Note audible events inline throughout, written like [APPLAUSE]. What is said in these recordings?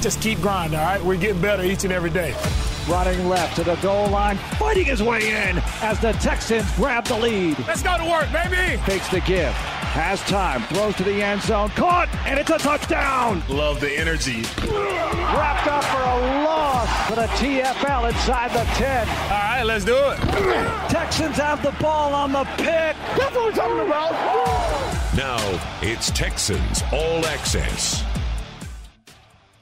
just keep grinding, all right? We're getting better each and every day. Running left to the goal line, fighting his way in as the Texans grab the lead. Let's go to work, baby. Takes the gift, has time, throws to the end zone, caught, and it's a touchdown. Love the energy. Wrapped up for a loss for the TFL inside the 10. All right, let's do it. Texans have the ball on the pick. That's what we're talking about. Now it's Texans All Access.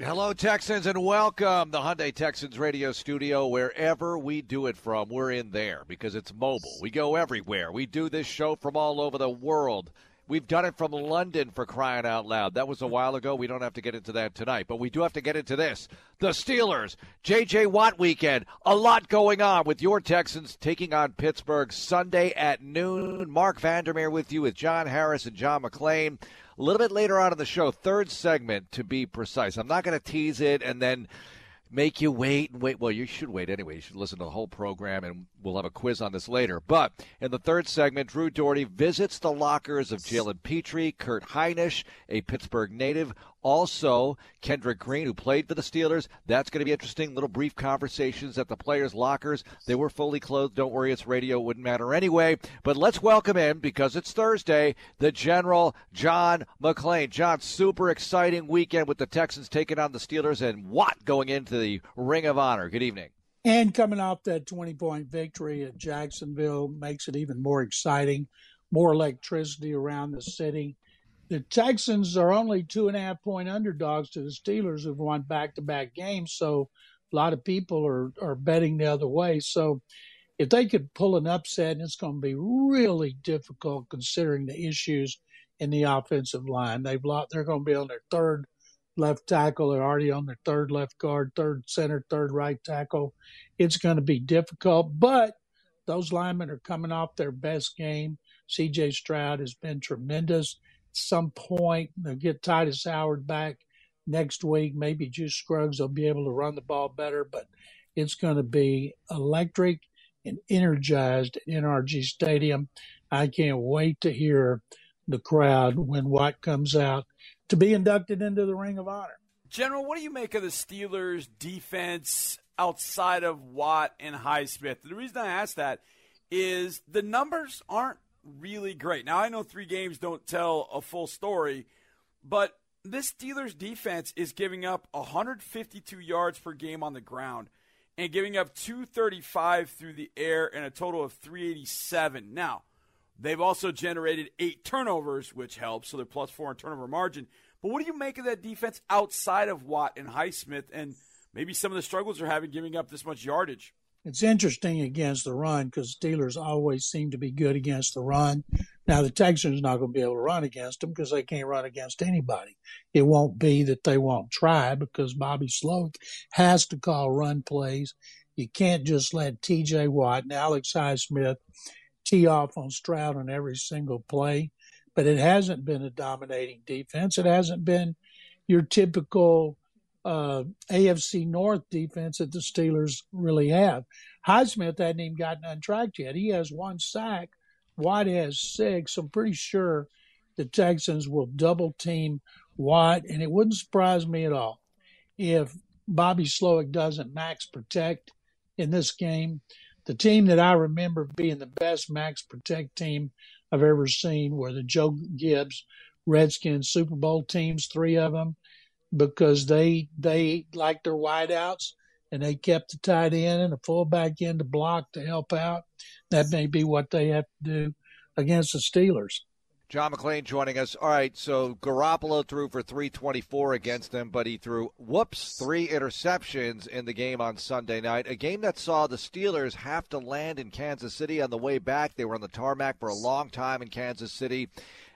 Hello, Texans, and welcome to the Hyundai Texans radio studio. Wherever we do it from, we're in there because it's mobile. We go everywhere. We do this show from all over the world. We've done it from London for crying out loud. That was a while ago. We don't have to get into that tonight, but we do have to get into this. The Steelers, J.J. Watt weekend. A lot going on with your Texans taking on Pittsburgh Sunday at noon. Marc Vandermeer with you with John Harris and John McClain. A little bit later on in the show, third segment to be precise. I'm not going to tease it and then make you wait and wait. Well, you should wait anyway. You should listen to the whole program, and we'll have a quiz on this later. But in the third segment, Drew Doherty visits the lockers of Jalen Pitre, Kurt Hinish, a Pittsburgh native, also Kendrick Green, who played for the Steelers. That's going to be interesting. Little brief conversations at the players' lockers. They were fully clothed. Don't worry, it's radio. It wouldn't matter anyway. But let's welcome in, because it's Thursday, the General John McClain. John, super exciting weekend with the Texans taking on the Steelers and Watt going into the Ring of Honor. Good evening. And coming off that 20 point victory at Jacksonville makes it even more exciting, more electricity around the city. The Texans are only two and a half point underdogs to the Steelers who've won back to back games. So a lot of people are, are betting the other way. So if they could pull an upset, it's going to be really difficult considering the issues in the offensive line. They've lost, they're going to be on their third left tackle. They're already on their third left guard, third center, third right tackle. It's going to be difficult, but those linemen are coming off their best game. CJ Stroud has been tremendous. Some point, they'll get Tytus Howard back next week. Maybe Juice Scruggs will be able to run the ball better, but it's going to be electric and energized at NRG Stadium. I can't wait to hear the crowd when Watt comes out to be inducted into the Ring of Honor. General, what do you make of the Steelers' defense outside of Watt and Highsmith? The reason I ask that is the numbers aren't really great. Now, I know three games don't tell a full story, but this Steelers defense is giving up 152 yards per game on the ground and giving up 235 through the air and a total of 387. Now, they've also generated eight turnovers, which helps, so they're plus four in turnover margin. But what do you make of that defense outside of Watt and Highsmith and maybe some of the struggles they're having giving up this much yardage? It's interesting against the run because Steelers always seem to be good against the run. Now the Texans not going to be able to run against them because they can't run against anybody. It won't be that they won't try because Bobby Slowik has to call run plays. You can't just let T.J. Watt and Alex Highsmith tee off on Stroud on every single play. But it hasn't been a dominating defense. It hasn't been your typical uh, AFC North defense that the Steelers really have. Highsmith hadn't even gotten untracked yet. He has one sack. White has six. I'm pretty sure the Texans will double team White, and it wouldn't surprise me at all if Bobby Slowik doesn't max protect in this game. The team that I remember being the best max protect team I've ever seen were the Joe Gibbs Redskins Super Bowl teams, three of them because they they like their wideouts and they kept the tight end and the fullback in to block to help out. That may be what they have to do against the Steelers. John McClain joining us. All right, so Garoppolo threw for 324 against them, but he threw, whoops, three interceptions in the game on Sunday night. A game that saw the Steelers have to land in Kansas City on the way back. They were on the tarmac for a long time in Kansas City.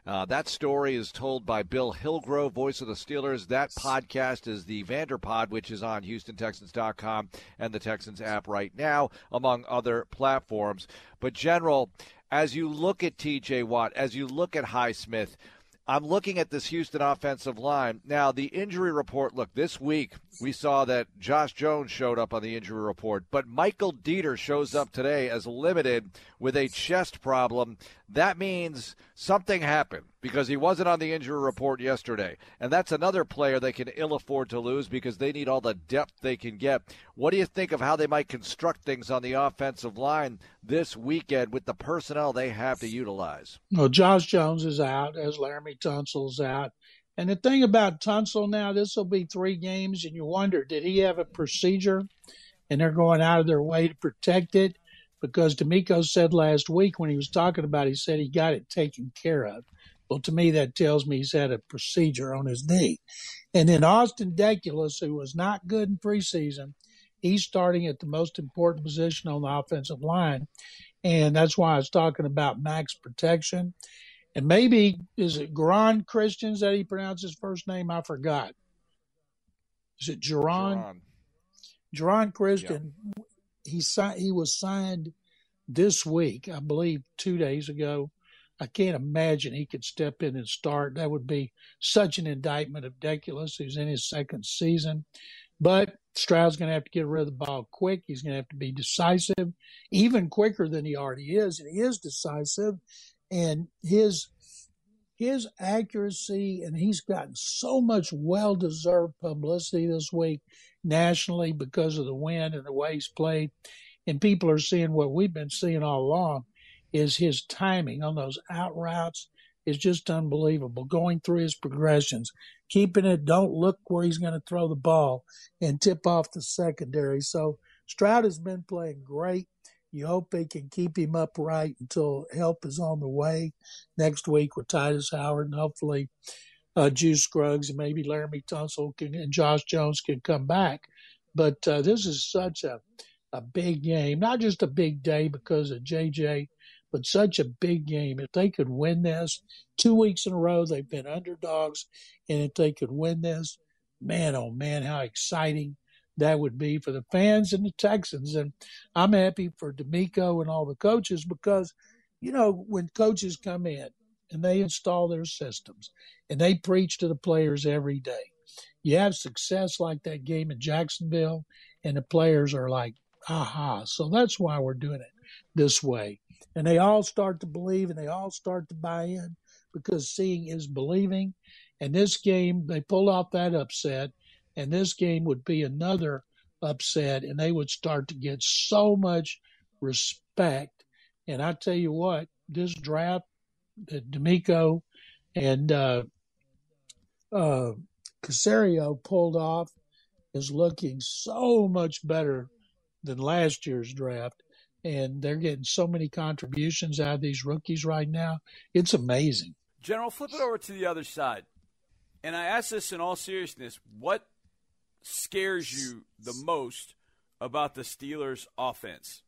Uh, that story is told by Bill Hillgrove, voice of the Steelers. That podcast is the Vanderpod, which is on HoustonTexans.com and the Texans app right now, among other platforms. But, General, as you look at TJ Watt, as you look at Highsmith, I'm looking at this Houston offensive line. Now, the injury report look, this week we saw that Josh Jones showed up on the injury report, but Michael Deiter shows up today as limited with a chest problem. That means something happened because he wasn't on the injury report yesterday. And that's another player they can ill afford to lose because they need all the depth they can get. What do you think of how they might construct things on the offensive line this weekend with the personnel they have to utilize? Well, Josh Jones is out as Laremy Tunsil's out. And the thing about Tunsil now, this will be three games, and you wonder, did he have a procedure? And they're going out of their way to protect it because DeMeco said last week when he was talking about, it, he said he got it taken care of. Well, to me, that tells me he's had a procedure on his knee. And then Austin Deculus, who was not good in preseason, he's starting at the most important position on the offensive line. And that's why I was talking about max protection. And maybe, is it Geron Christians that he pronounced his first name? I forgot. Is it Geron? Geron Christian. Yeah. He, he was signed this week, I believe, two days ago. I can't imagine he could step in and start. That would be such an indictment of Deculus, who's in his second season. But Stroud's going to have to get rid of the ball quick. He's going to have to be decisive, even quicker than he already is. And he is decisive. And his his accuracy, and he's gotten so much well deserved publicity this week nationally because of the win and the way he's played. And people are seeing what we've been seeing all along is his timing on those out routes is just unbelievable. Going through his progressions, keeping it, don't look where he's going to throw the ball and tip off the secondary. So Stroud has been playing great. You hope they can keep him upright until help is on the way next week with Tytus Howard and hopefully uh, Juice Scruggs and maybe Laremy Tunsil can, and Josh Jones can come back. But uh, this is such a, a big game, not just a big day because of JJ, but such a big game. If they could win this two weeks in a row, they've been underdogs. And if they could win this, man, oh man, how exciting that would be for the fans and the Texans. And I'm happy for DeMeco and all the coaches because, you know, when coaches come in and they install their systems and they preach to the players every day, you have success like that game in Jacksonville, and the players are like, aha. So that's why we're doing it this way and they all start to believe and they all start to buy in because seeing is believing. And this game, they pulled off that upset, and this game would be another upset, and they would start to get so much respect. And I tell you what, this draft that DeMeco and uh, uh, Caserio pulled off is looking so much better than last year's draft and they're getting so many contributions out of these rookies right now. It's amazing. General, flip it over to the other side. And I ask this in all seriousness what scares you the most about the Steelers' offense?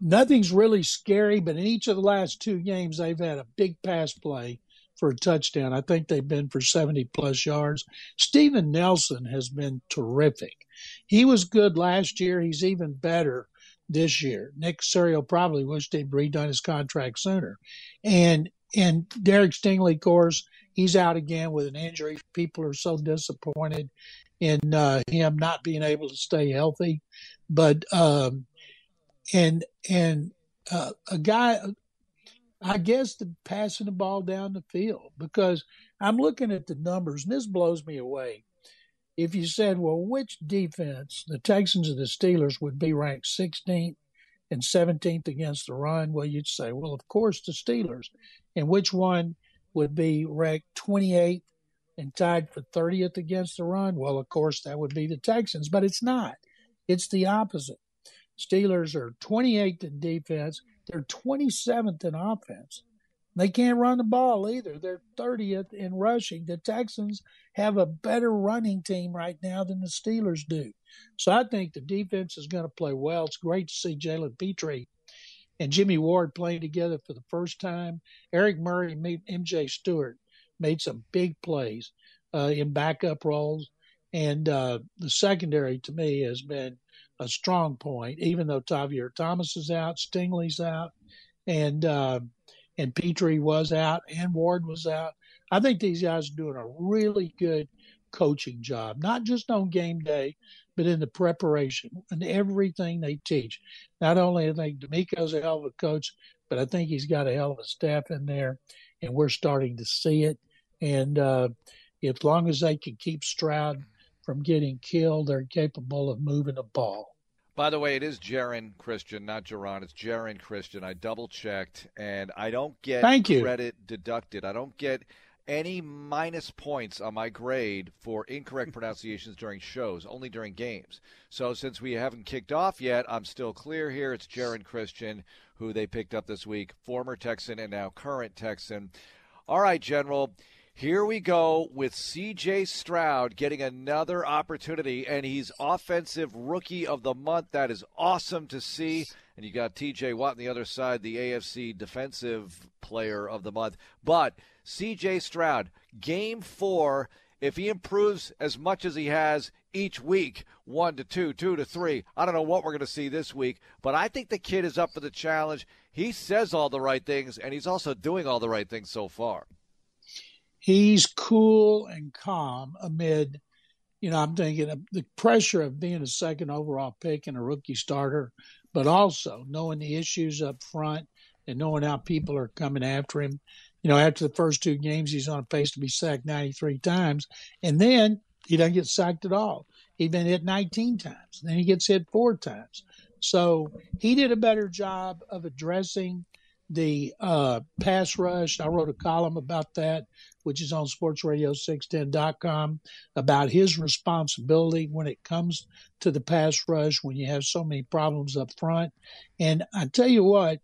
Nothing's really scary, but in each of the last two games, they've had a big pass play for a touchdown. I think they've been for 70 plus yards. Steven Nelson has been terrific. He was good last year. He's even better this year. Nick Caserio probably wished he'd redone his contract sooner. And and Derek Stingley, of course, he's out again with an injury. People are so disappointed in uh, him not being able to stay healthy. But um, and and uh, a guy, I guess, the passing the ball down the field because I'm looking at the numbers and this blows me away if you said, well, which defense, the Texans or the Steelers, would be ranked 16th and 17th against the run, well, you'd say, well, of course, the Steelers. And which one would be ranked 28th and tied for 30th against the run? Well, of course, that would be the Texans, but it's not. It's the opposite. Steelers are 28th in defense, they're 27th in offense. They can't run the ball either. They're 30th in rushing. The Texans have a better running team right now than the Steelers do. So I think the defense is going to play well. It's great to see Jalen Pitre and Jimmy Ward playing together for the first time. Eric Murray and MJ Stewart made some big plays uh, in backup roles. And uh, the secondary to me has been a strong point, even though Tavierre Thomas is out, Stingley's out, and uh, and Pitre was out and Ward was out. I think these guys are doing a really good coaching job, not just on game day, but in the preparation and everything they teach. Not only I think DeMeco's a hell of a coach, but I think he's got a hell of a staff in there, and we're starting to see it. And uh, as long as they can keep Stroud from getting killed, they're capable of moving the ball. By the way, it is Geron Christian, not Geron. It's Geron Christian. I double checked, and I don't get Thank you. credit deducted. I don't get any minus points on my grade for incorrect pronunciations [LAUGHS] during shows, only during games. So since we haven't kicked off yet, I'm still clear here. It's Geron Christian, who they picked up this week, former Texan and now current Texan. All right, General. Here we go with CJ Stroud getting another opportunity, and he's Offensive Rookie of the Month. That is awesome to see. And you got TJ Watt on the other side, the AFC Defensive Player of the Month. But CJ Stroud, game four, if he improves as much as he has each week, one to two, two to three, I don't know what we're going to see this week, but I think the kid is up for the challenge. He says all the right things, and he's also doing all the right things so far he's cool and calm amid, you know, I'm thinking the pressure of being a second overall pick and a rookie starter, but also knowing the issues up front and knowing how people are coming after him. You know, after the first two games, he's on a pace to be sacked 93 times, and then he doesn't get sacked at all. He's been hit 19 times, then he gets hit four times. So he did a better job of addressing the uh, pass rush. I wrote a column about that, which is on sportsradio610.com, about his responsibility when it comes to the pass rush when you have so many problems up front. And I tell you what,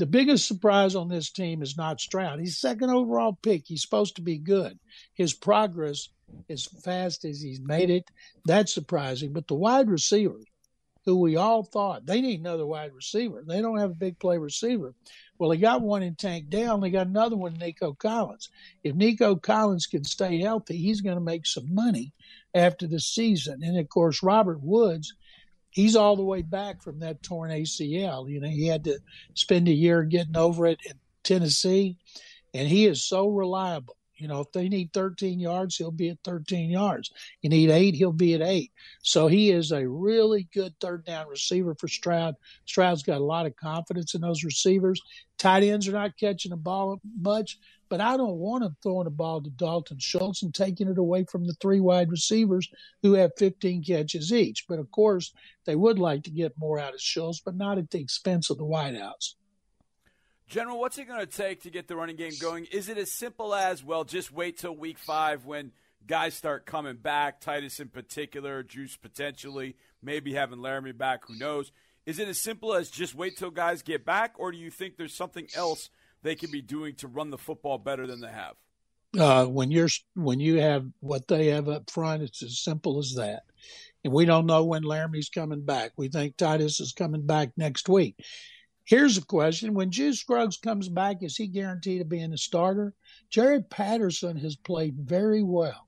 the biggest surprise on this team is not Stroud. He's second overall pick. He's supposed to be good. His progress as fast as he's made it, that's surprising. But the wide receivers, who we all thought they need another wide receiver. They don't have a big play receiver. Well, they got one in Tank Dell. They got another one, in Nico Collins. If Nico Collins can stay healthy, he's going to make some money after the season. And of course, Robert Woods, he's all the way back from that torn ACL. You know, he had to spend a year getting over it in Tennessee, and he is so reliable. You know, if they need 13 yards, he'll be at 13 yards. You need eight, he'll be at eight. So he is a really good third down receiver for Stroud. Stroud's got a lot of confidence in those receivers. Tight ends are not catching the ball much, but I don't want him throwing the ball to Dalton Schultz and taking it away from the three wide receivers who have 15 catches each. But of course, they would like to get more out of Schultz, but not at the expense of the wideouts. General, what's it going to take to get the running game going? Is it as simple as, well, just wait till week five when guys start coming back, Tytus in particular, Juice potentially, maybe having Laremy back, who knows? Is it as simple as just wait till guys get back, or do you think there's something else they can be doing to run the football better than they have? Uh, when you're when you have what they have up front, it's as simple as that. And we don't know when Laremy's coming back. We think Tytus is coming back next week. Here's a question. When Juice Scruggs comes back, is he guaranteed to be in the starter? Jarrett Patterson has played very well.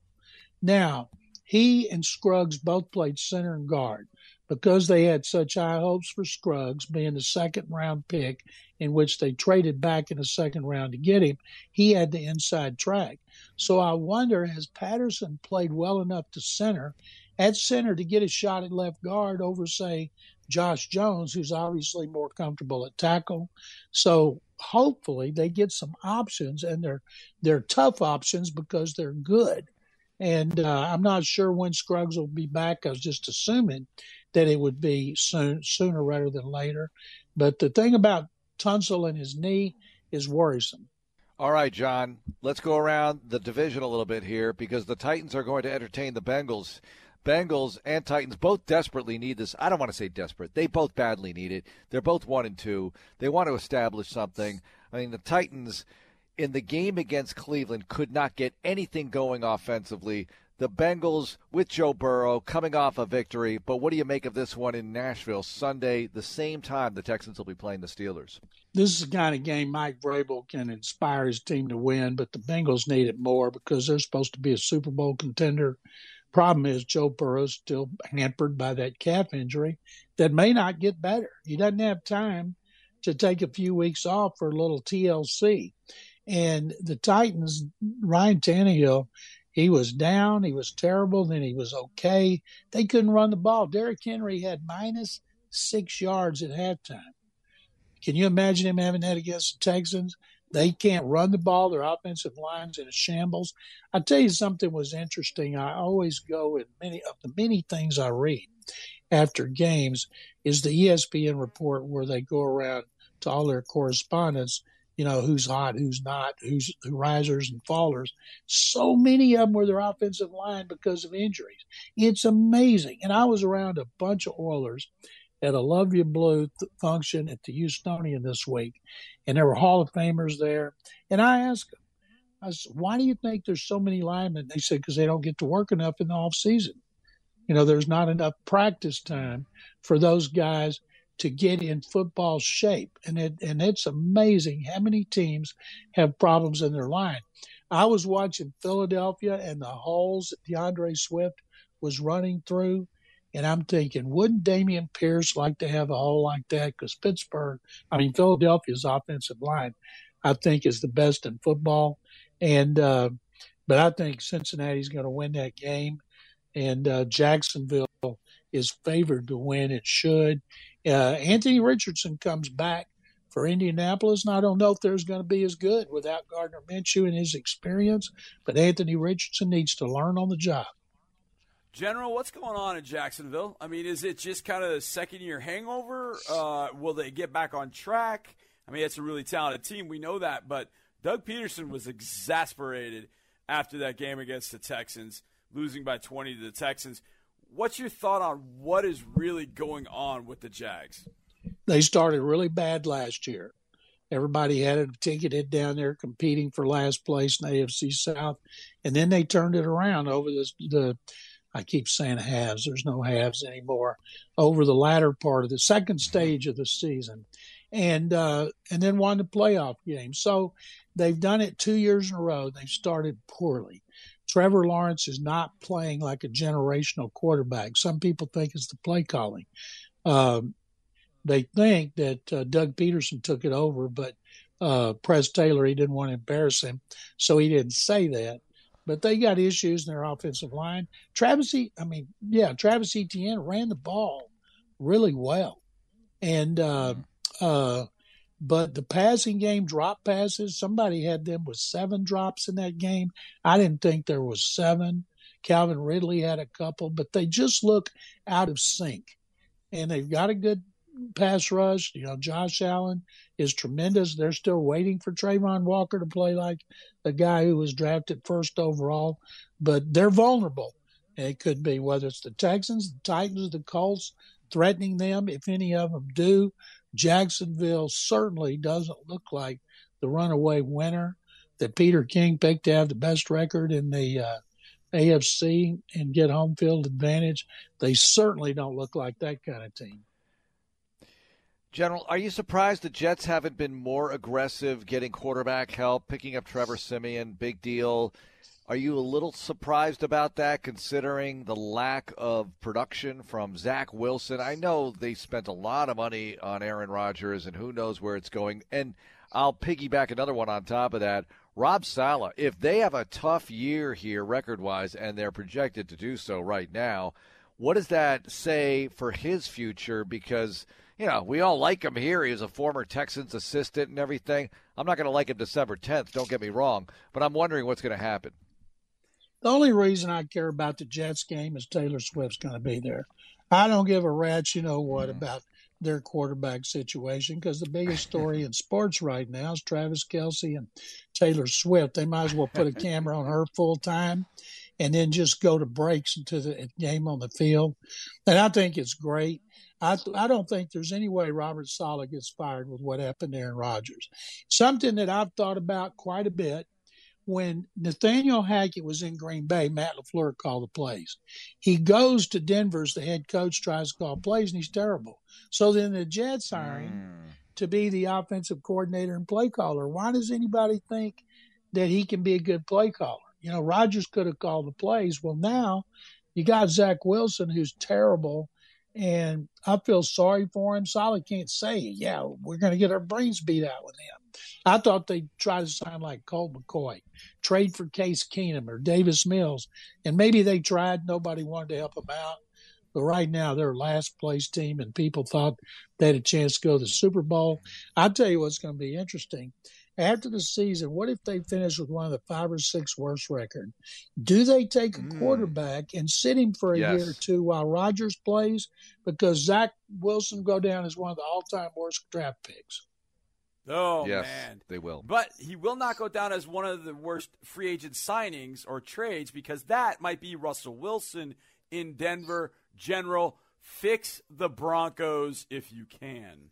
Now, he and Scruggs both played center and guard because they had such high hopes for Scruggs being the second round pick, in which they traded back in the second round to get him. He had the inside track. So I wonder has Patterson played well enough to center at center to get a shot at left guard over, say, Josh Jones, who's obviously more comfortable at tackle. So hopefully they get some options, and they're they're tough options because they're good. And uh, I'm not sure when Scruggs will be back. I was just assuming that it would be soon, sooner rather than later. But the thing about Tunsil and his knee is worrisome. All right, John, let's go around the division a little bit here because the Titans are going to entertain the Bengals Bengals and Titans both desperately need this. I don't want to say desperate. They both badly need it. They're both one and two. They want to establish something. I mean, the Titans in the game against Cleveland could not get anything going offensively. The Bengals with Joe Burrow coming off a victory, but what do you make of this one in Nashville Sunday, the same time the Texans will be playing the Steelers? This is the kind of game Mike Vrabel can inspire his team to win, but the Bengals need it more because they're supposed to be a Super Bowl contender Problem is, Joe Burrow's still hampered by that calf injury that may not get better. He doesn't have time to take a few weeks off for a little TLC. And the Titans, Ryan Tannehill, he was down, he was terrible, then he was okay. They couldn't run the ball. Derrick Henry had minus six yards at halftime. Can you imagine him having that against the Texans? They can't run the ball. Their offensive line's in a shambles. I tell you something was interesting. I always go in many of the many things I read after games is the ESPN report where they go around to all their correspondents, you know, who's hot, who's not, who's who risers and fallers. So many of them were their offensive line because of injuries. It's amazing. And I was around a bunch of Oilers at a Love You Blue th- function at the Houstonian this week, and there were Hall of Famers there. And I asked them, I said, why do you think there's so many linemen? They said, because they don't get to work enough in the off season. You know, there's not enough practice time for those guys to get in football shape. And it, and it's amazing how many teams have problems in their line. I was watching Philadelphia and the holes that D'Andre Swift was running through. And I'm thinking, wouldn't Dameon Pierce like to have a hole like that? Because Pittsburgh, I mean, Philadelphia's offensive line, I think, is the best in football. And, uh, but I think Cincinnati's going to win that game and uh, Jacksonville is favored to win. It should. Uh, Anthony Richardson comes back for Indianapolis, and I don't know if there's going to be as good without Gardner Minshew and his experience, but Anthony Richardson needs to learn on the job. General, what's going on in Jacksonville? I mean, is it just kind of a second year hangover? Uh, will they get back on track? I mean, it's a really talented team. We know that. But Doug Pederson was exasperated after that game against the Texans losing by 20 to the Texans. What's your thought on what is really going on with the Jags? They started really bad last year. Everybody had a ticketed down there competing for last place in AFC South, and then they turned it around over the the. I keep saying halves. There's no halves anymore. Over the latter part of the second stage of the season, and uh, and then won the playoff game. So they've done it two years in a row. They've started poorly. Trevor Lawrence is not playing like a generational quarterback. Some people think it's the play calling. Um, they think that uh, Doug Pederson took it over, but uh, Press Taylor, he didn't want to embarrass him, so he didn't say that. But they got issues in their offensive line. Travis, e- I mean, yeah, Travis Etienne ran the ball really well, and uh, uh, but the passing game drop passes, somebody had them with seven drops in that game. I didn't think there was seven. Calvin Ridley had a couple, but they just look out of sync. And they've got a good pass rush. You know, Josh Allen is tremendous. They're still waiting for Travon Walker to play like the guy who was drafted first overall, but they're vulnerable. And it could be whether it's the Texans, the Titans, the Colts threatening them. If any of them do, Jacksonville certainly doesn't look like the runaway winner that Peter King picked to have the best record in the uh, AFC and get home field advantage. They certainly don't look like that kind of team. General, are you surprised the Jets haven't been more aggressive getting quarterback help, picking up Trevor Siemian, big deal? Are you a little surprised about that, considering the lack of production from Zach Wilson? I know they spent a lot of money on Aaron Rodgers, and who knows where it's going. And I'll piggyback another one on top of that. Rob Saleh, if they have a tough year here record wise, and they're projected to do so right now, what does that say for his future? Because you know, we all like him here. He was a former Texans assistant and everything. I'm not going to like him December 10th, don't get me wrong, but I'm wondering what's going to happen. The only reason I care about the Jets game is Taylor Swift's going to be there. I don't give a rat's, you know what, mm. about their quarterback situation because the biggest story in sports right now is Travis Kelce and Taylor Swift. They might as well put a camera on her full time and then just go to breaks into the game on the field. And I think it's great. I, I don't think there's any way Robert Saleh gets fired with what happened to Aaron Rodgers. Something that I've thought about quite a bit when Nathaniel Hackett was in Green Bay, Matt LaFleur called the plays. He goes to Denver as the head coach, tries to call plays, and he's terrible. So then the Jets hire him mm. to be the offensive coordinator and play caller. Why does anybody think that he can be a good play caller? You know, Rodgers could have called the plays. Well, now you got Zach Wilson, who's terrible and I feel sorry for him. Saleh can't say, yeah, we're going to get our brains beat out with him. I thought they'd try to sign like Colt McCoy, trade for Case Keenum or Davis Mills. And maybe they tried. Nobody wanted to help them out. But right now, they're last place team, and people thought they had a chance to go to the Super Bowl. I'll tell you what's going to be interesting. After the season, what if they finish with one of the five or six worst record? Do they take a mm. quarterback and sit him for a yes. year or two while Rodgers plays? Because Zach Wilson go down as one of the all-time worst draft picks. Oh yes, man, they will. But he will not go down as one of the worst free agent signings or trades because that might be Russell Wilson in Denver. General, fix the Broncos if you can.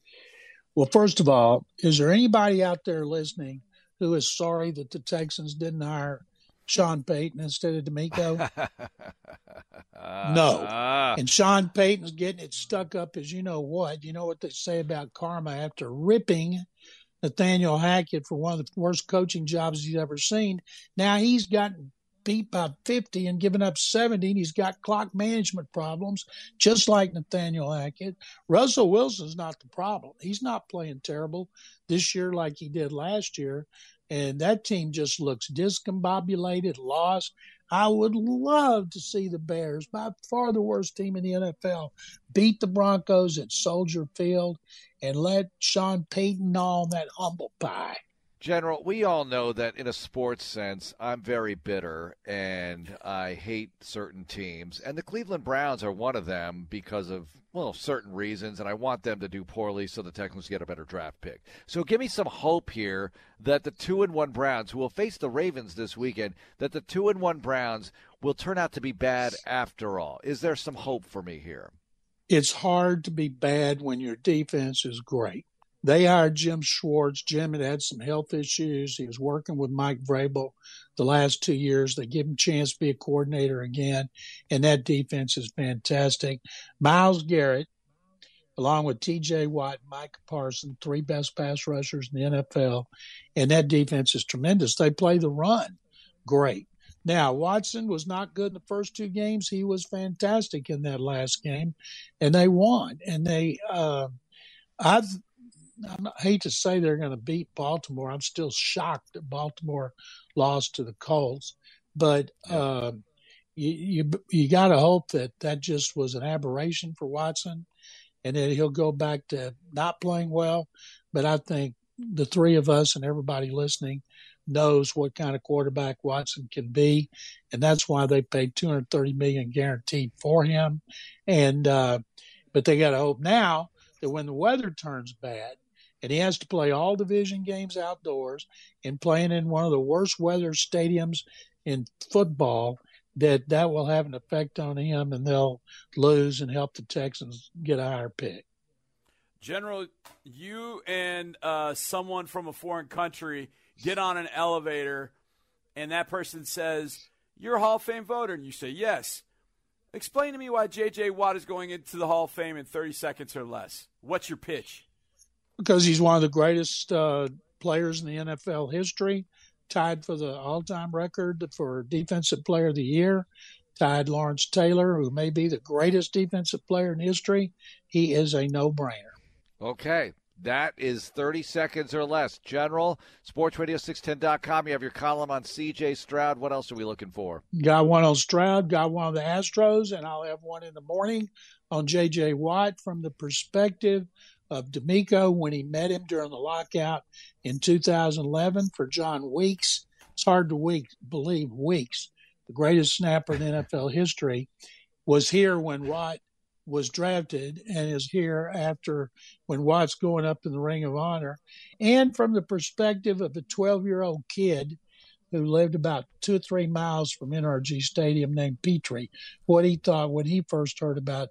Well, first of all, is there anybody out there listening who is sorry that the Texans didn't hire Sean Payton instead of DeMeco? [LAUGHS] no. Uh, and Sean Payton's getting it stuck up as you know what. You know what they say about karma after ripping Nathaniel Hackett for one of the worst coaching jobs he's ever seen. Now he's gotten beat by 50 and given up 70. And he's got clock management problems, just like Nathaniel Hackett. Russell Wilson's not the problem. He's not playing terrible this year like he did last year. And that team just looks discombobulated, lost. I would love to see the Bears, by far the worst team in the NFL, beat the Broncos at Soldier Field and let Sean Payton on that humble pie. General, we all know that in a sports sense, I'm very bitter and I hate certain teams. And the Cleveland Browns are one of them because of, well, certain reasons. And I want them to do poorly so the Texans get a better draft pick. So give me some hope here that the 2 and 1 Browns, who will face the Ravens this weekend, that the 2 and 1 Browns will turn out to be bad after all. Is there some hope for me here? It's hard to be bad when your defense is great they hired Jim Schwartz. Jim had had some health issues. He was working with Mike Vrabel the last two years. They give him a chance to be a coordinator again, and that defense is fantastic. Myles Garrett, along with T.J. Watt, Mike Parson, three best pass rushers in the NFL, and that defense is tremendous. They play the run great. Now, Watson was not good in the first two games. He was fantastic in that last game, and they won. And they, uh, I've I hate to say they're going to beat Baltimore. I'm still shocked that Baltimore lost to the Colts, but uh, you you, you got to hope that that just was an aberration for Watson, and that he'll go back to not playing well. But I think the three of us and everybody listening knows what kind of quarterback Watson can be, and that's why they paid 230 million guaranteed for him. And uh, but they got to hope now that when the weather turns bad and he has to play all division games outdoors and playing in one of the worst weather stadiums in football that that will have an effect on him and they'll lose and help the Texans get a higher pick. General, you and uh, someone from a foreign country get on an elevator and that person says, You're a Hall of Fame voter. And you say, Yes. Explain to me why J.J. Watt is going into the Hall of Fame in 30 seconds or less. What's your pitch? Because he's one of the greatest uh, players in the NFL history, tied for the all-time record for defensive player of the year, tied Lawrence Taylor, who may be the greatest defensive player in history. He is a no-brainer. Okay. That is 30 seconds or less. General, sportsradio610.com. You have your column on CJ Stroud. What else are we looking for? Got one on Stroud, got one on the Astros, and I'll have one in the morning on J.J. Watt from the perspective of DeMeco when he met him during the lockout in 2011 for Jon Weeks. It's hard to week, believe Weeks, the greatest snapper in NFL history, was here when Watt was drafted and is here after when Watt's going up in the Ring of Honor. And from the perspective of a 12 year old kid who lived about two or three miles from NRG Stadium named Pitre, what he thought when he first heard about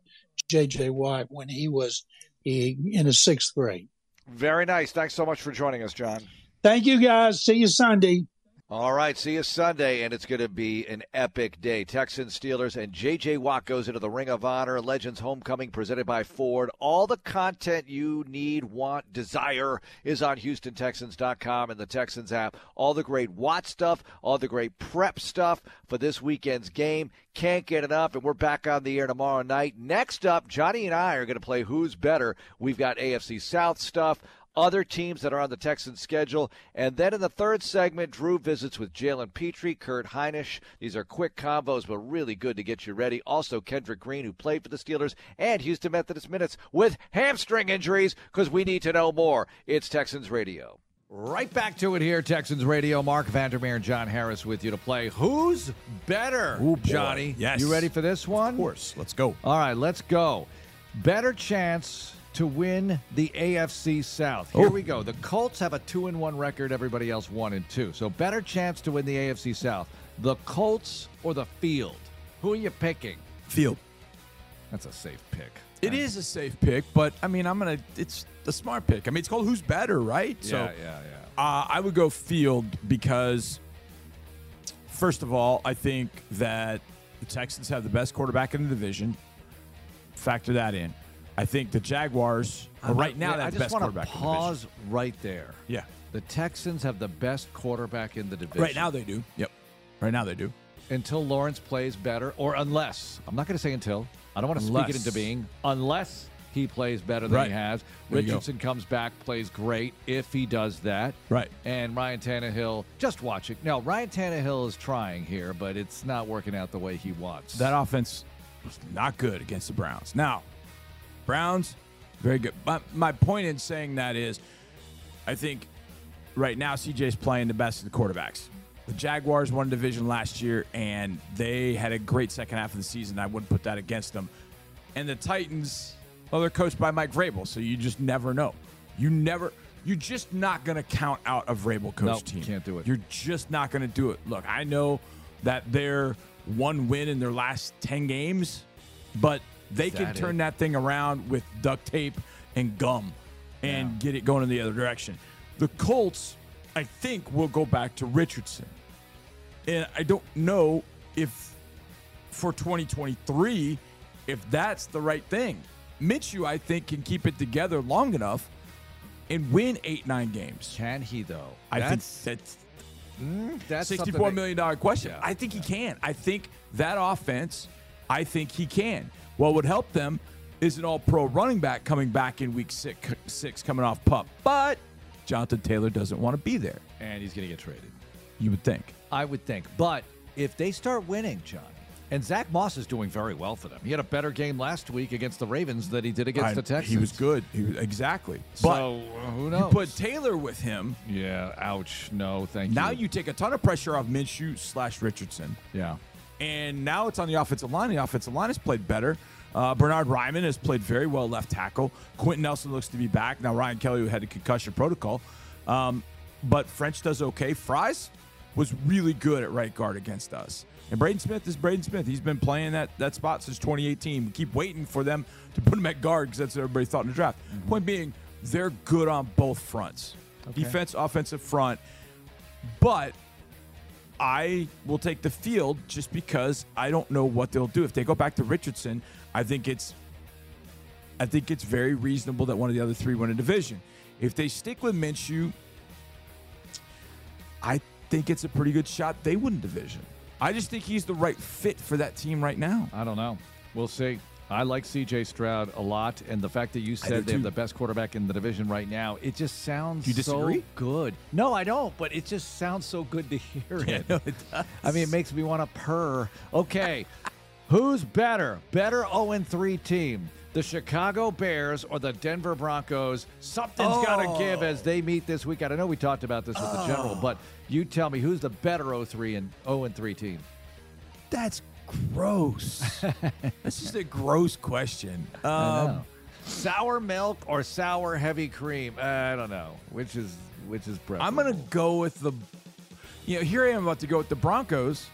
J.J. Watt when he was in the sixth grade. Very nice. Thanks so much for joining us, John. Thank you, guys. See you Sunday. All right, see you Sunday, and it's going to be an epic day. Texans, Steelers, and J.J. Watt goes into the Ring of Honor. Legends Homecoming presented by Ford. All the content you need, want, desire is on HoustonTexans.com and the Texans app. All the great Watt stuff, all the great prep stuff for this weekend's game. Can't get enough, and we're back on the air tomorrow night. Next up, Johnny and I are going to play Who's Better. We've got AFC South stuff other teams that are on the Texans schedule. And then in the third segment, Drew visits with Jalen Pitre, Kurt Hinish. These are quick combos, but really good to get you ready. Also, Kendrick Green, who played for the Steelers, and Houston Methodist Minutes with hamstring injuries, because we need to know more. It's Texans Radio. Right back to it here, Texans Radio. Marc Vandermeer and John Harris with you to play Who's Better, Ooh. Johnny. Yes. You ready for this one? Of course. Let's go. All right, let's go. Better chance to win the AFC South. Here Oh. we go. The Colts have a two and one record. Everybody else one and two. So better chance to win the AFC South. The Colts or the field? Who are you picking? Field. That's a safe pick. It is a safe pick, but I mean, I'm gonna. It's the smart pick. I mean, it's called Who's Better, right? Yeah, so, yeah, yeah. Uh, I would go Field because, first of all, I think that the Texans have the best quarterback in the division. Factor that in. I think the Jaguars are right now I have the just best want to quarterback in the division. pause right there. Yeah. The Texans have the best quarterback in the division. Right now they do. Yep. Right now they do. until Lawrence plays better, or unless I'm not going to say until. I don't want to speak it Unless. into being unless he plays better than Right. he has. There you go. Richardson comes back, plays great if he does that. Right. And Ryan Tannehill, just watch it. Now Ryan Tannehill is trying here, but it's not working out the way he wants. That offense was not good against the Browns. Now, Browns, very good. My, my point in saying that is, I think right now CJ's playing the best of the quarterbacks. The Jaguars won division last year, and they had a great second half of the season. I wouldn't put that against them. And the Titans, well, they're coached by Mike Vrabel, so you just never know. You never, you're just not going to count out a Vrabel coach Nope, team. can't do it. You're just not going to do it. Look, I know that they're one win in their last 10 games, but they can that turn it? that thing around with duct tape and gum and get it going in the other direction. The Colts, I think, will go back to Richardson. And I don't know if for 2023, if that's the right thing. Minshew, I think, can keep it together long enough and win eight, nine games. Can he though? I that's, think that's that's mm, something sixty-four million dollar question. Yeah. I think he can. I think that offense. I think he can. What would help them is an All-Pro running back coming back in Week six, six coming off pup. But Jonathan Taylor doesn't want to be there. and he's going to get traded. You would think. I would think. But if they start winning, Johnny, and Zach Moss is doing very well for them. He had a better game last week against the Ravens than he did against I- the Texans. He was good. He was, exactly. But So uh, who you put Taylor with him. yeah. Ouch. No. Thank Now you. Now you take a ton of pressure off Minshew slash Richardson. Yeah. And now it's on the offensive line. The offensive line has played better. Uh, Bernhard Raimann has played very well left tackle. Quenton Nelson looks to be back. Now, Ryan Kelly, who had a concussion protocol. Um, but French does okay. Fries was really good at right guard against us. And Braden Smith is Braden Smith. He's been playing that, that spot since 2018. We keep waiting for them to put him at guard because that's what everybody thought in the draft. Point being, they're good on both fronts defense, offensive front. But I will take the field just because I don't know what they'll do. If they go back to Richardson, I think it's I think it's very reasonable that one of the other three win a division. If they stick with Minshew, I think it's a pretty good shot they win a division. I just think he's the right fit for that team right now. I don't know. We'll see. I like C.J. Stroud a lot, and the fact that you said they have the best quarterback in the division right now, it just sounds You disagree? so good. No, I don't, but it just sounds so good to hear it. No, it does. I mean, it makes me want to purr. Okay, who's better? Better 0 3 team, the Chicago Bears or the Denver Broncos? Something's got to oh. give as they meet this weekend. I know we talked about this with the general, oh. but you tell me who's the better 0 3 and 0 3 team? That's gross. [LAUGHS] this is a gross question. Um, sour milk or sour heavy cream? I don't know. Which is which is preferable? I'm gonna go with the. You know, here I am about to go with the Broncos,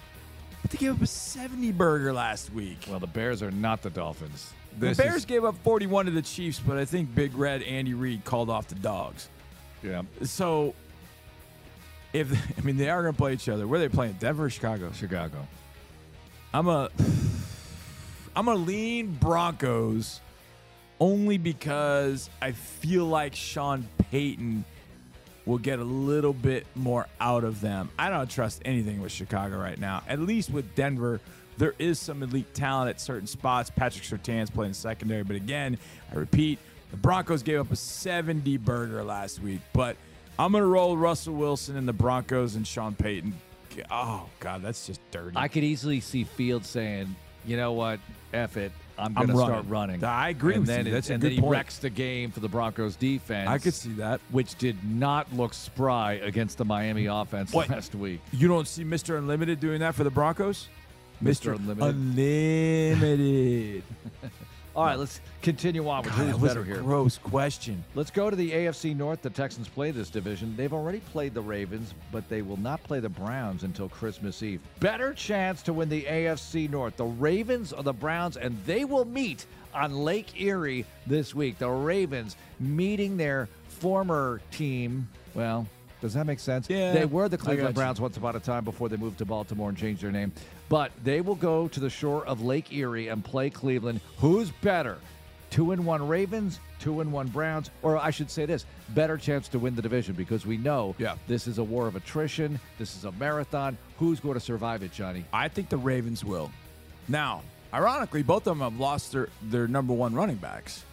but they gave up a 70 burger last week. Well, the Bears are not the Dolphins. the Bears is- gave up 41 to the Chiefs, but I think Big Red Andy Reid called off the dogs. yeah, So, if [LAUGHS] I mean they are gonna play each other, where are they playing? Denver, or Chicago. Chicago. I'm a. I'm gonna lean Broncos, only because I feel like Sean Payton will get a little bit more out of them. I don't trust anything with Chicago right now. At least with Denver, there is some elite talent at certain spots. Patrick Surtain's playing secondary, but again, I repeat, The Broncos gave up a 70 burger last week, but I'm going to roll Russell Wilson and the Broncos and Sean Payton. Oh, God, that's just dirty. I could easily see Fields saying, you know what, F it. I'm going to start running." I agree and with then you. it- That's a and good then he point. wrecks the game for the Broncos defense. I could see that. Which did not look spry against the Miami offense last week. You don't see Mr. Unlimited doing that for the Broncos? Mr. Unlimited. Unlimited. [LAUGHS] All right, let's continue on with God, who's better here. gross question. Let's go to the AFC North. The Texans play this division. They've already played the Ravens, but they will not play the Browns until Christmas Eve. Better chance to win the AFC North. The Ravens or the Browns, and they will meet on Lake Erie this week. The Ravens meeting their former team. Well, does that make sense? Yeah, They were the Cleveland. Browns once upon a time before they moved to Baltimore and changed their name. But they will go to the shore of Lake Erie and play Cleveland. Who's better? Two and one Ravens, two and one Browns, or I should say this: better chance to win the division because we know Yeah. this is a war of attrition. This is a marathon. Who's going to survive it, Johnny? I think the Ravens will. Now, ironically, both of them have lost their, their number one running backs.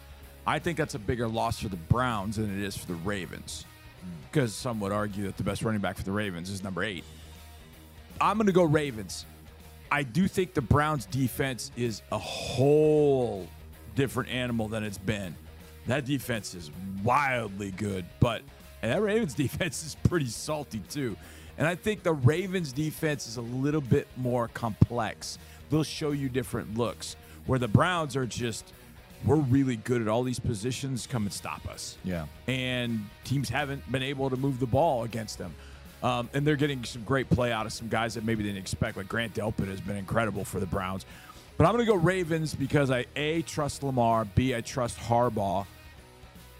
I think that's a bigger loss for the Browns than it is for the Ravens. Hmm. Because some would argue that the best running back for the Ravens is number eight. I'm going to go Ravens. I do think the Browns defense is a whole different animal than it's been. That defense is wildly good, but and that Ravens [LAUGHS] defense is pretty salty too. And I think the Ravens defense is a little bit more complex. They'll show you different looks. Where the Browns are just we're really good at all these positions, come and stop us Yeah. and teams haven't been able to move the ball against them. Um, and they're getting some great play out of some guys that maybe they didn't expect. Like Grant Delpit has been incredible for the Browns. But I'm going to go Ravens because I A, trust Lamar, B, I trust Harbaugh,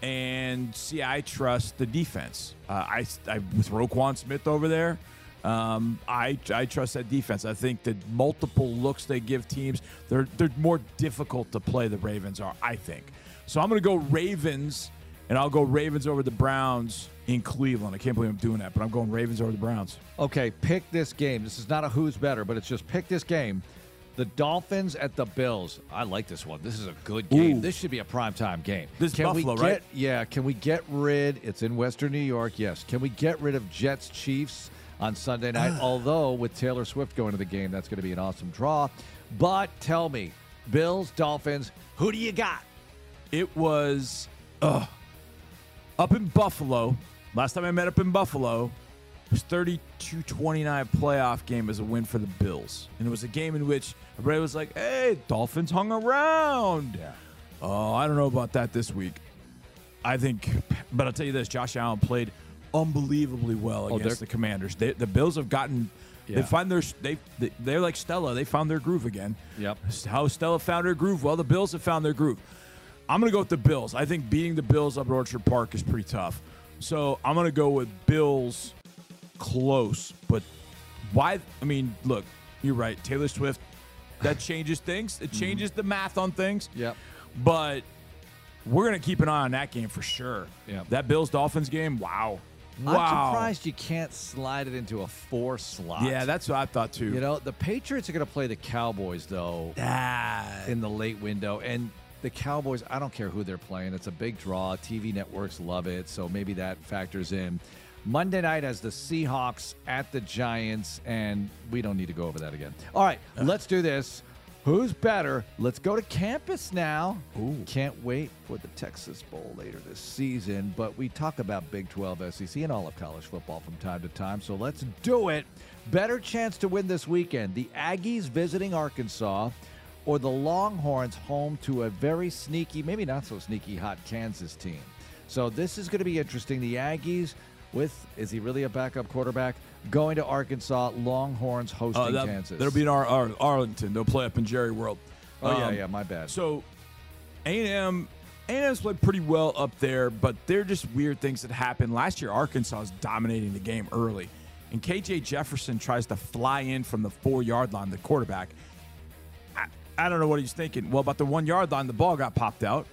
and C, I trust the defense. Uh, I, I With Roquan Smith over there, um, I, I trust that defense. I think the multiple looks they give teams, they're, they're more difficult to play, the Ravens are, I think. So I'm going to go Ravens, and I'll go Ravens over the Browns in Cleveland. I can't believe I'm doing that, but I'm going Ravens over the Browns. Okay, pick this game. This is not a who's better, but it's just pick this game. The Dolphins at the Bills. I like this one. This is a good game. Ooh. This should be a primetime game. This can Buffalo, get, right? Yeah. Can we get rid? It's in Western New York. Yes. Can we get rid of Jets Chiefs on Sunday night? [SIGHS] Although with Taylor Swift going to the game, that's going to be an awesome draw. But tell me, Bills Dolphins. Who do you got? It was uh, up in Buffalo. Last time I met up in Buffalo, it was 32-29 playoff game as a win for the Bills. And it was a game in which everybody was like, hey, Dolphins hung around. Yeah. Oh, I don't know about that this week. I think, but I'll tell you this, Josh Allen played unbelievably well Oh, against the Commanders. They, the Bills have gotten, Yeah. they find their, they, they, they're like Stella. They found their groove again. Yep. How Stella found her groove. Well, the Bills have found their groove. I'm going to go with the Bills. I think beating the Bills up at Orchard Park is pretty tough. So I'm going to go with Bills close. But why? I mean, look, you're right. Taylor Swift, that [SIGHS] changes things. It changes the math on things. Yep. But we're going to keep an eye on that game for sure. Yeah. That Bills Dolphins game, wow. Wow. I'm surprised you can't slide it into a four slot. Yeah, that's what I thought too. You know, the Patriots are going to play the Cowboys, though. ah, in the late window. And the Cowboys, I don't care who they're playing. It's a big draw. TV networks love it, so maybe that factors in. Monday night has the Seahawks at the Giants, and we don't need to go over that again. All right, uh. let's do this. Who's better? Let's go to campus now. Ooh. Can't wait for the Texas Bowl later this season, but we talk about Big 12, SEC, and all of college football from time to time, so let's do it. Better chance to win this weekend. The Aggies visiting Arkansas or the Longhorns home to a very sneaky, maybe not so sneaky, hot Kansas team. So this is going to be interesting. The Aggies with, is he really a backup quarterback? Going to Arkansas, Longhorns hosting Uh, that, Kansas. That'll be in our, our Arlington. They'll play up in Jerry World. oh, yeah, Um, yeah, my bad. So A&M A&M's played pretty well up there, but they're just weird things that happen. Last year, Arkansas was dominating the game early, and KJ Jefferson tries to fly in from the four yard line, the quarterback. I, don't know what he's thinking. Well, about the one yard line, the ball got popped out.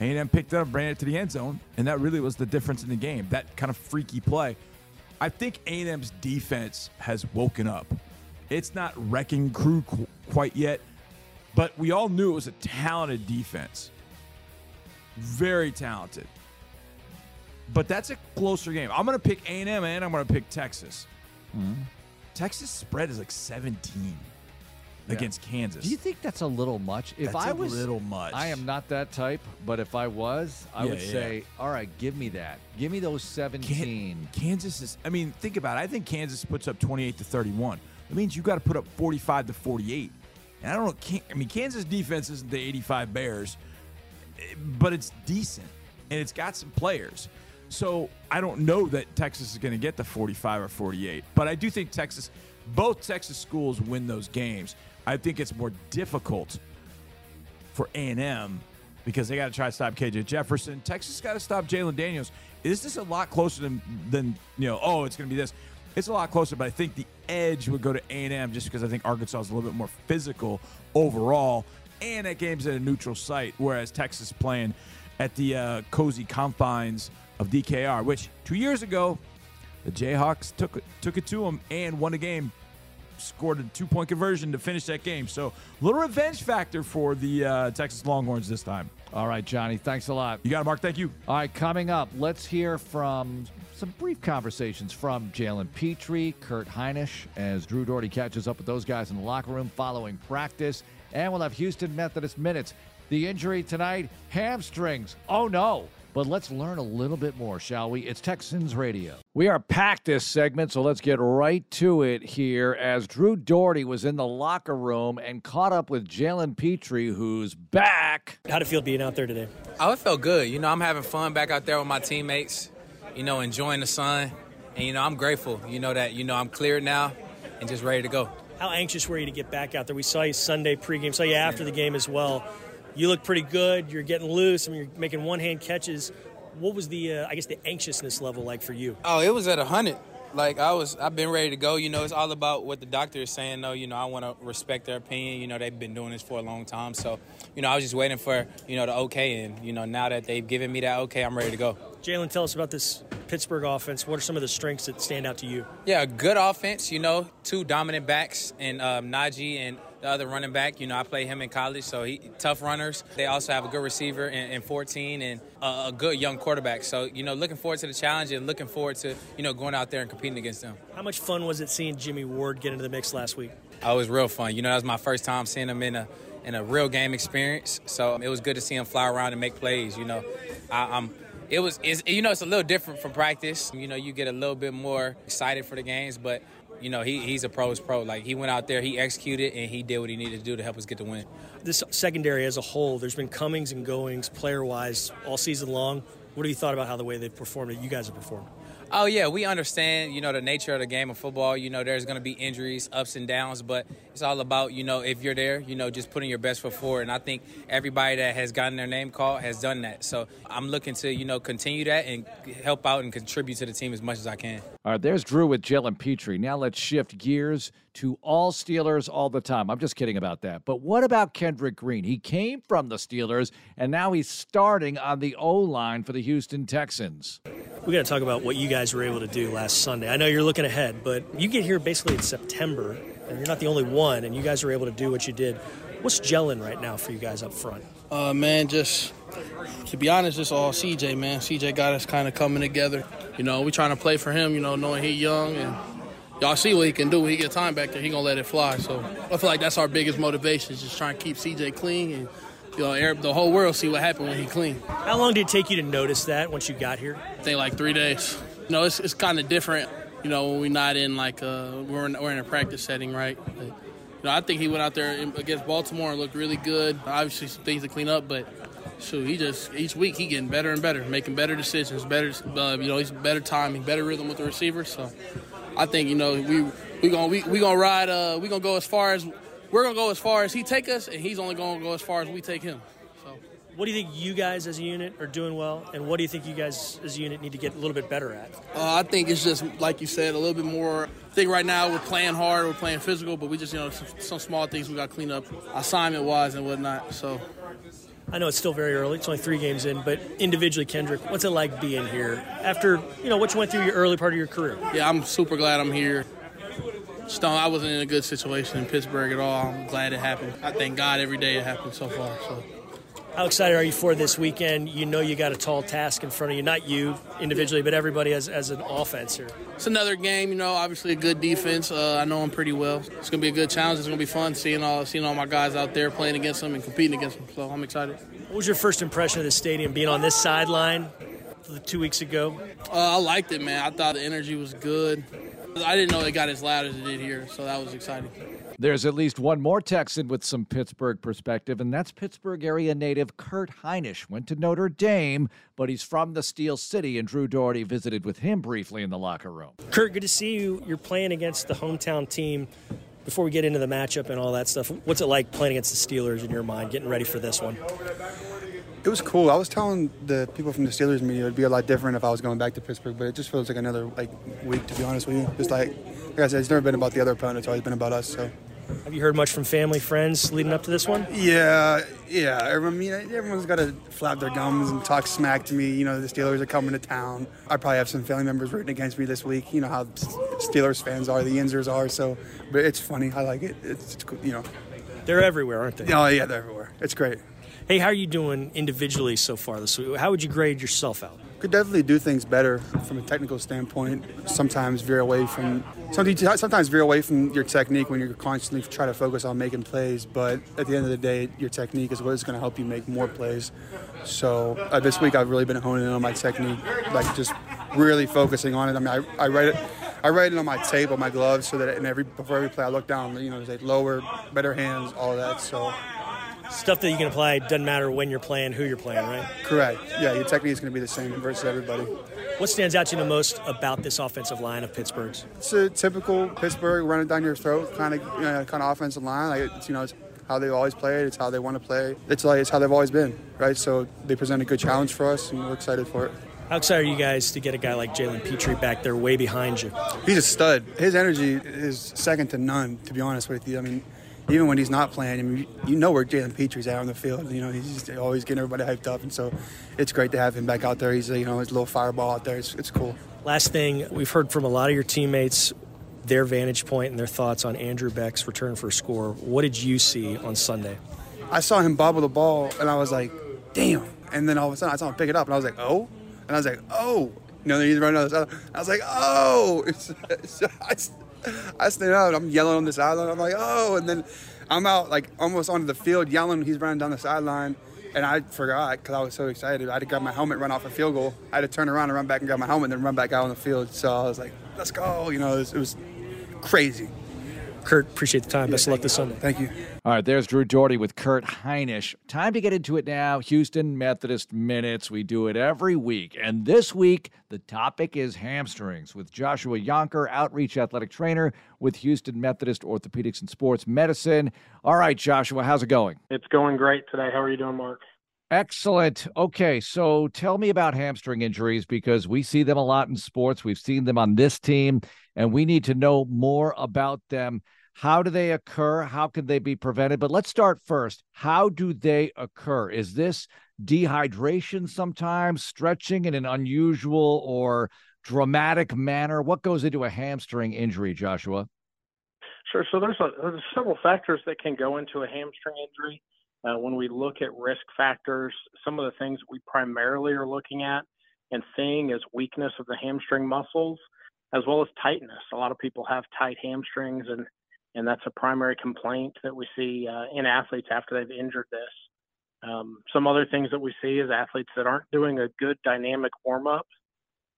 A&M picked it up, ran it to the end zone, and that really was the difference in the game. That kind of freaky play. I think A&M's defense has woken up. It's not wrecking crew qu- quite yet, but we all knew it was a talented defense. very talented. But that's a closer game. I'm going to pick A&M and I'm going to pick Texas. Mm-hmm. Texas spread is like 17 against Kansas. Do you think that's a little much? If That's I a was little much. I am not that type, but if I was, I Yeah, would yeah. say, all right, give me that. Give me those Can- 17. Kansas is. I mean, think about it. I think Kansas puts up 28 to 31. It means you got to put up 45 to 48. And I don't know. I mean, Kansas defense isn't the 85 Bears, but it's decent and it's got some players. So I don't know that Texas is going to get the 45 or 48, but I do think Texas, both Texas schools win those games. I think it's more difficult for A&M because they got to try to stop KJ Jefferson. Texas got to stop Jalon Daniels. Is this a lot closer than than you know? Oh, it's going to be this. It's a lot closer, but I think the edge would go to A&M just because I think Arkansas is a little bit more physical overall, and that game's at a neutral site, whereas Texas playing at the uh, cozy confines of DKR, which two years ago the Jayhawks took it, took it to them and won the game scored a two point conversion to finish that game. So, a little revenge factor for the uh, Texas Longhorns this time. All right, Johnny, thanks a lot. You got it, Marc. Thank you. All right, coming up, let's hear from some brief conversations from Jalen Pitre, Kurt Hinish, as Drew Dougherty catches up with those guys in the locker room following practice. And we'll have Houston Methodist minutes. The injury tonight, hamstrings. Oh no. But let's learn a little bit more, shall we? It's Texans Radio. We are packed this segment, so let's get right to it here as Drew Dougherty was in the locker room and caught up with Jalen Pitre, who's back. How'd it feel being out there today? Oh, it felt good. You know, I'm having fun back out there with my teammates, you know, enjoying the sun. And, you know, I'm grateful, you know, that, you know, I'm cleared now and just ready to go. How anxious were you to get back out there? We saw you Sunday pregame, saw you after the game as well. You look pretty good. You're getting loose. I mean, you're making one-hand catches. What was the, uh, I guess, the anxiousness level like for you? Oh, it was at 100. Like, I was, I've been ready to go. You know, it's all about what the doctor is saying, though. You know, I want to respect their opinion. You know, they've been doing this for a long time. So, you know, I was just waiting for, you know, the okay. And, you know, now that they've given me that okay, I'm ready to go. Jalen, tell us about this Pittsburgh offense. What are some of the strengths that stand out to you? Yeah, good offense. You know, two dominant backs and um, Najee and the other running back. You know, I played him in college, so he tough runners. They also have a good receiver in, in 14 and uh, a good young quarterback. So you know, looking forward to the challenge and looking forward to you know going out there and competing against them. How much fun was it seeing Jimmy Ward get into the mix last week? Oh, it was real fun. You know, that was my first time seeing him in a in a real game experience. So it was good to see him fly around and make plays. You know, I, I'm. It was, you know, it's a little different from practice. You know, you get a little bit more excited for the games, but you know, he, he's a pro's pro. Like he went out there, he executed, and he did what he needed to do to help us get the win. This secondary as a whole, there's been comings and goings player-wise all season long. What have you thought about how the way they've performed, that you guys have performed? Oh yeah, we understand, you know, the nature of the game of football. You know, there's going to be injuries, ups and downs, but it's all about, you know, if you're there, you know, just putting your best foot forward. And I think everybody that has gotten their name called has done that. So I'm looking to, you know, continue that and help out and contribute to the team as much as I can. All right, there's Drew with Jalen Pitre. Now let's shift gears to all Steelers all the time. I'm just kidding about that. But what about Kendrick Green? He came from the Steelers, and now he's starting on the O line for the Houston Texans. We got to talk about what you guys were able to do last Sunday. I know you're looking ahead, but you get here basically in September, and you're not the only one, and you guys were able to do what you did. What's gelling right now for you guys up front? Uh, man, just to be honest, it's all CJ, man. CJ got us kind of coming together. You know, we trying to play for him. You know, knowing he young and y'all see what he can do when he get time back there. He gonna let it fly. So I feel like that's our biggest motivation is just trying to keep CJ clean and you know the whole world see what happened when he clean. How long did it take you to notice that once you got here? I think like three days. You know, it's, it's kind of different. You know, when we're not in like uh, we're in, we're in a practice setting, right? But, you know, I think he went out there against Baltimore and looked really good. Obviously, some things to clean up, but shoot, he just each week he getting better and better, making better decisions, better. Uh, you know, he's better timing, better rhythm with the receivers. So, I think you know we we gonna we, we gonna ride. Uh, we gonna go as far as we're gonna go as far as he take us, and he's only gonna go as far as we take him. So, what do you think you guys as a unit are doing well, and what do you think you guys as a unit need to get a little bit better at? Uh, I think it's just like you said, a little bit more. I think right now we're playing hard, we're playing physical, but we just you know some, some small things we got to clean up, assignment wise and whatnot. So I know it's still very early; it's only three games in, but individually, Kendrick, what's it like being here after you know what you went through your early part of your career? yeah, I'm super glad I'm here. Stone, I wasn't in a good situation in Pittsburgh at all. I'm glad it happened. I thank God every day it happened so far. So How excited are you for this weekend? You know you got a tall task in front of you, not you individually, but everybody as, as an offense here. It's another game, you know, obviously a good defense. Uh, I know them pretty well. It's going to be a good challenge. It's going to be fun seeing all, seeing all my guys out there playing against them and competing against them. So I'm excited. What was your first impression of the stadium being on this sideline two weeks ago? Uh, I liked it, man. I thought the energy was good. I didn't know it got as loud as it did here, so that was exciting. There's at least one more Texan with some Pittsburgh perspective, and that's Pittsburgh area native Kurt Hinish. Went to Notre Dame, but he's from the Steel City, and Drew Dougherty visited with him briefly in the locker room. Kurt, good to see you. You're playing against the hometown team. Before we get into the matchup and all that stuff, what's it like playing against the Steelers in your mind, getting ready for this one? It was cool. I was telling the people from the Steelers media it'd be a lot different if I was going back to Pittsburgh, but it just feels like another like week to be honest with you. Just like like I said, it's never been about the other opponent; it's always been about us. So have you heard much from family, friends leading up to this one? Yeah, yeah. I mean, everyone's got to flap their gums and talk smack to me. You know, the Steelers are coming to town. I probably have some family members rooting against me this week. You know how Steelers fans are, the Yinzers are. So, but it's funny. I like it. It's, it's you know. They're everywhere, aren't they? Oh yeah, they're everywhere. It's great. Hey, how are you doing individually so far this week? How would you grade yourself out? Could definitely do things better from a technical standpoint. Sometimes veer away from sometimes veer away from your technique when you're constantly trying to focus on making plays. But at the end of the day, your technique is what is going to help you make more plays. So uh, this week I've really been honing in on my technique, like just really focusing on it. I mean, I, I write it. I write it on my tape on my gloves so that in every before every play I look down, you know, there's like lower, better hands, all that. So stuff that you can apply doesn't matter when you're playing, who you're playing, right? Correct. Yeah, your technique is going to be the same versus everybody. What stands out to you the most about this offensive line of Pittsburgh's? It's a typical Pittsburgh running down your throat kind of you know, kind of offensive line. Like it's, you know, it's how they've always played. It's how they want to play. It's like it's how they've always been, right? So they present a good challenge for us, and we're excited for it. How excited are you guys to get a guy like Jalen Pitre back there, way behind you? He's a stud. His energy is second to none. To be honest with you, I mean even when he's not playing, I mean, you know where Jalen Pitre's at on the field. You know, he's always getting everybody hyped up, and so it's great to have him back out there. He's you know his little fireball out there. It's, it's cool. Last thing, we've heard from a lot of your teammates their vantage point and their thoughts on Andrew Beck's return for a score. What did you see on Sunday? I saw him bobble the ball, and I was like, "Damn!" And then all of a sudden, I saw him pick it up, and I was like, "Oh!" And I was like, "Oh!" You know, he's running on the side. I was like, "Oh!" [LAUGHS] so I, [LAUGHS] I stand up, I'm yelling on the sideline. I'm like, "Oh!" And then I'm out like almost onto the field yelling. He's running down the sideline, and I forgot because I was so excited. I had to grab my helmet, run off a field goal. I had to turn around and run back and grab my helmet, and then run back out on the field. So I was like, "Let's go!" You know, it was, it was crazy. Kurt, appreciate the time. Best of luck this Sunday. Thank you. All right, there's Drew Dougherty with Kurt Hinish. Time to get into it now. Houston Methodist Minutes. We do it every week. And this week, the topic is hamstrings with Joshua Yonker, outreach athletic trainer with Houston Methodist Orthopedics and Sports Medicine. All right, Joshua, how's it going? It's going great today. How are you doing, Marc? Excellent. Okay, so tell me about hamstring injuries because we see them a lot in sports. We've seen them on this team, and we need to know more about them. How do they occur? How can they be prevented? But let's start first. How do they occur? Is this dehydration sometimes, stretching in an unusual or dramatic manner? What goes into a hamstring injury, Joshua? Sure. So there's, a, there's several factors that can go into a hamstring injury. Uh, when we look at risk factors, some of the things we primarily are looking at and seeing is weakness of the hamstring muscles as well as tightness. A lot of people have tight hamstrings and and that's a primary complaint that we see uh, in athletes after they've injured this. Um, some other things that we see is athletes that aren't doing a good dynamic warm up,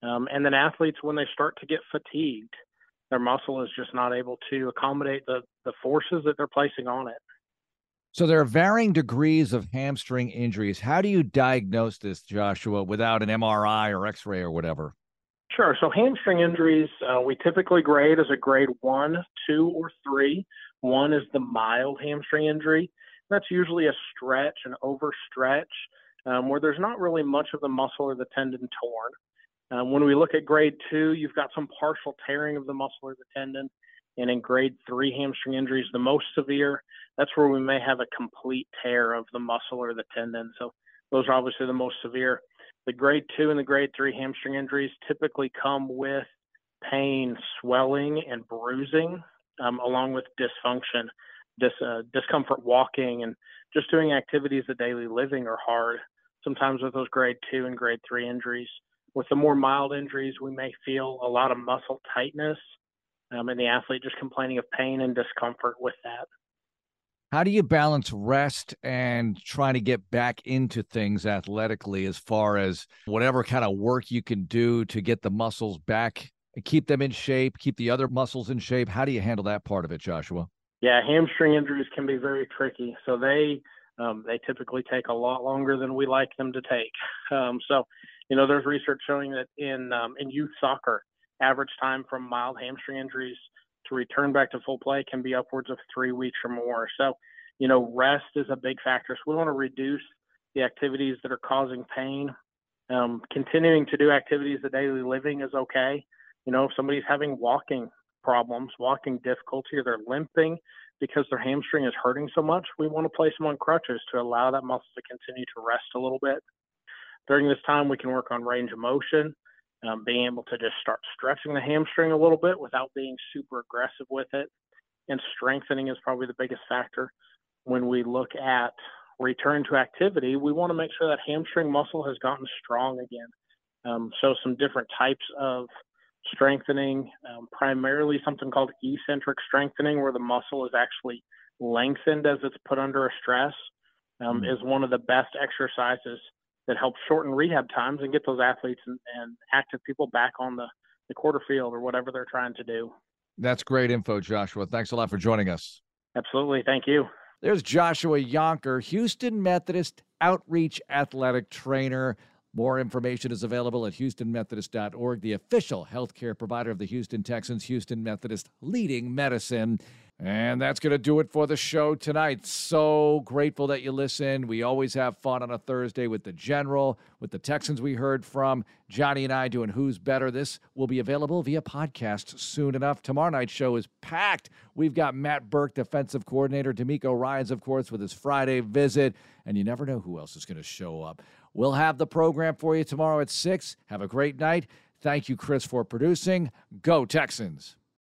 um, and then athletes when they start to get fatigued, their muscle is just not able to accommodate the the forces that they're placing on it. So there are varying degrees of hamstring injuries. How do you diagnose this, Joshua, without an MRI or X-ray or whatever? Sure. So hamstring injuries, uh, we typically grade as a grade one, two, or three. One is the mild hamstring injury. That's usually a stretch, an overstretch, um, where there's not really much of the muscle or the tendon torn. Um, when we look at grade two, you've got some partial tearing of the muscle or the tendon. And in grade three hamstring injuries, the most severe, that's where we may have a complete tear of the muscle or the tendon. So those are obviously the most severe. The grade two and the grade three hamstring injuries typically come with pain, swelling, and bruising, um, along with dysfunction. dis, uh, discomfort walking and just doing activities of daily living are hard. Sometimes with those grade two and grade three injuries. With the more mild injuries, we may feel a lot of muscle tightness um, and the athlete just complaining of pain and discomfort with that. How do you balance rest and trying to get back into things athletically as far as whatever kind of work you can do to get the muscles back and keep them in shape, keep the other muscles in shape? How do you handle that part of it, Joshua? Yeah, hamstring injuries can be very tricky. So they um, they typically take a lot longer than we like them to take. [LAUGHS] Um, so, you know, there's research showing that in um, in youth soccer, average time from mild hamstring injuries to return back to full play can be upwards of three weeks or more. So, you know, rest is a big factor. So we want to reduce the activities that are causing pain. Um, continuing to do activities of daily living is okay. You know, if somebody's having walking problems, walking difficulty, or they're limping because their hamstring is hurting so much, we want to place them on crutches to allow that muscle to continue to rest a little bit. During this time, we can work on range of motion, um, being able to just start stretching the hamstring a little bit without being super aggressive with it. And strengthening is probably the biggest factor. When we look at return to activity, we want to make sure that hamstring muscle has gotten strong again. Um, so, some different types of strengthening, um, primarily something called eccentric strengthening, where the muscle is actually lengthened as it's put under a stress, um, mm-hmm. is one of the best exercises that helps shorten rehab times and get those athletes and, and active people back on the, the quarter field or whatever they're trying to do. That's great info, Joshua. Thanks a lot for joining us. Absolutely. Thank you. There's Joshua Yonker, Houston Methodist Outreach Athletic Trainer. More information is available at houstonmethodist.org, the official healthcare provider of the Houston Texans, Houston Methodist leading medicine. And that's going to do it for the show tonight. So grateful that you listened. We always have fun on a Thursday with the General, with the Texans we heard from. Johnny and I doing Who's Better. This will be available via podcast soon enough. Tomorrow night's show is packed. We've got Matt Burke, defensive coordinator, DeMeco Ryans, of course, with his Friday visit. And you never know who else is going to show up. We'll have the program for you tomorrow at 6. Have a great night. Thank you, Chris, for producing. Go, Texans.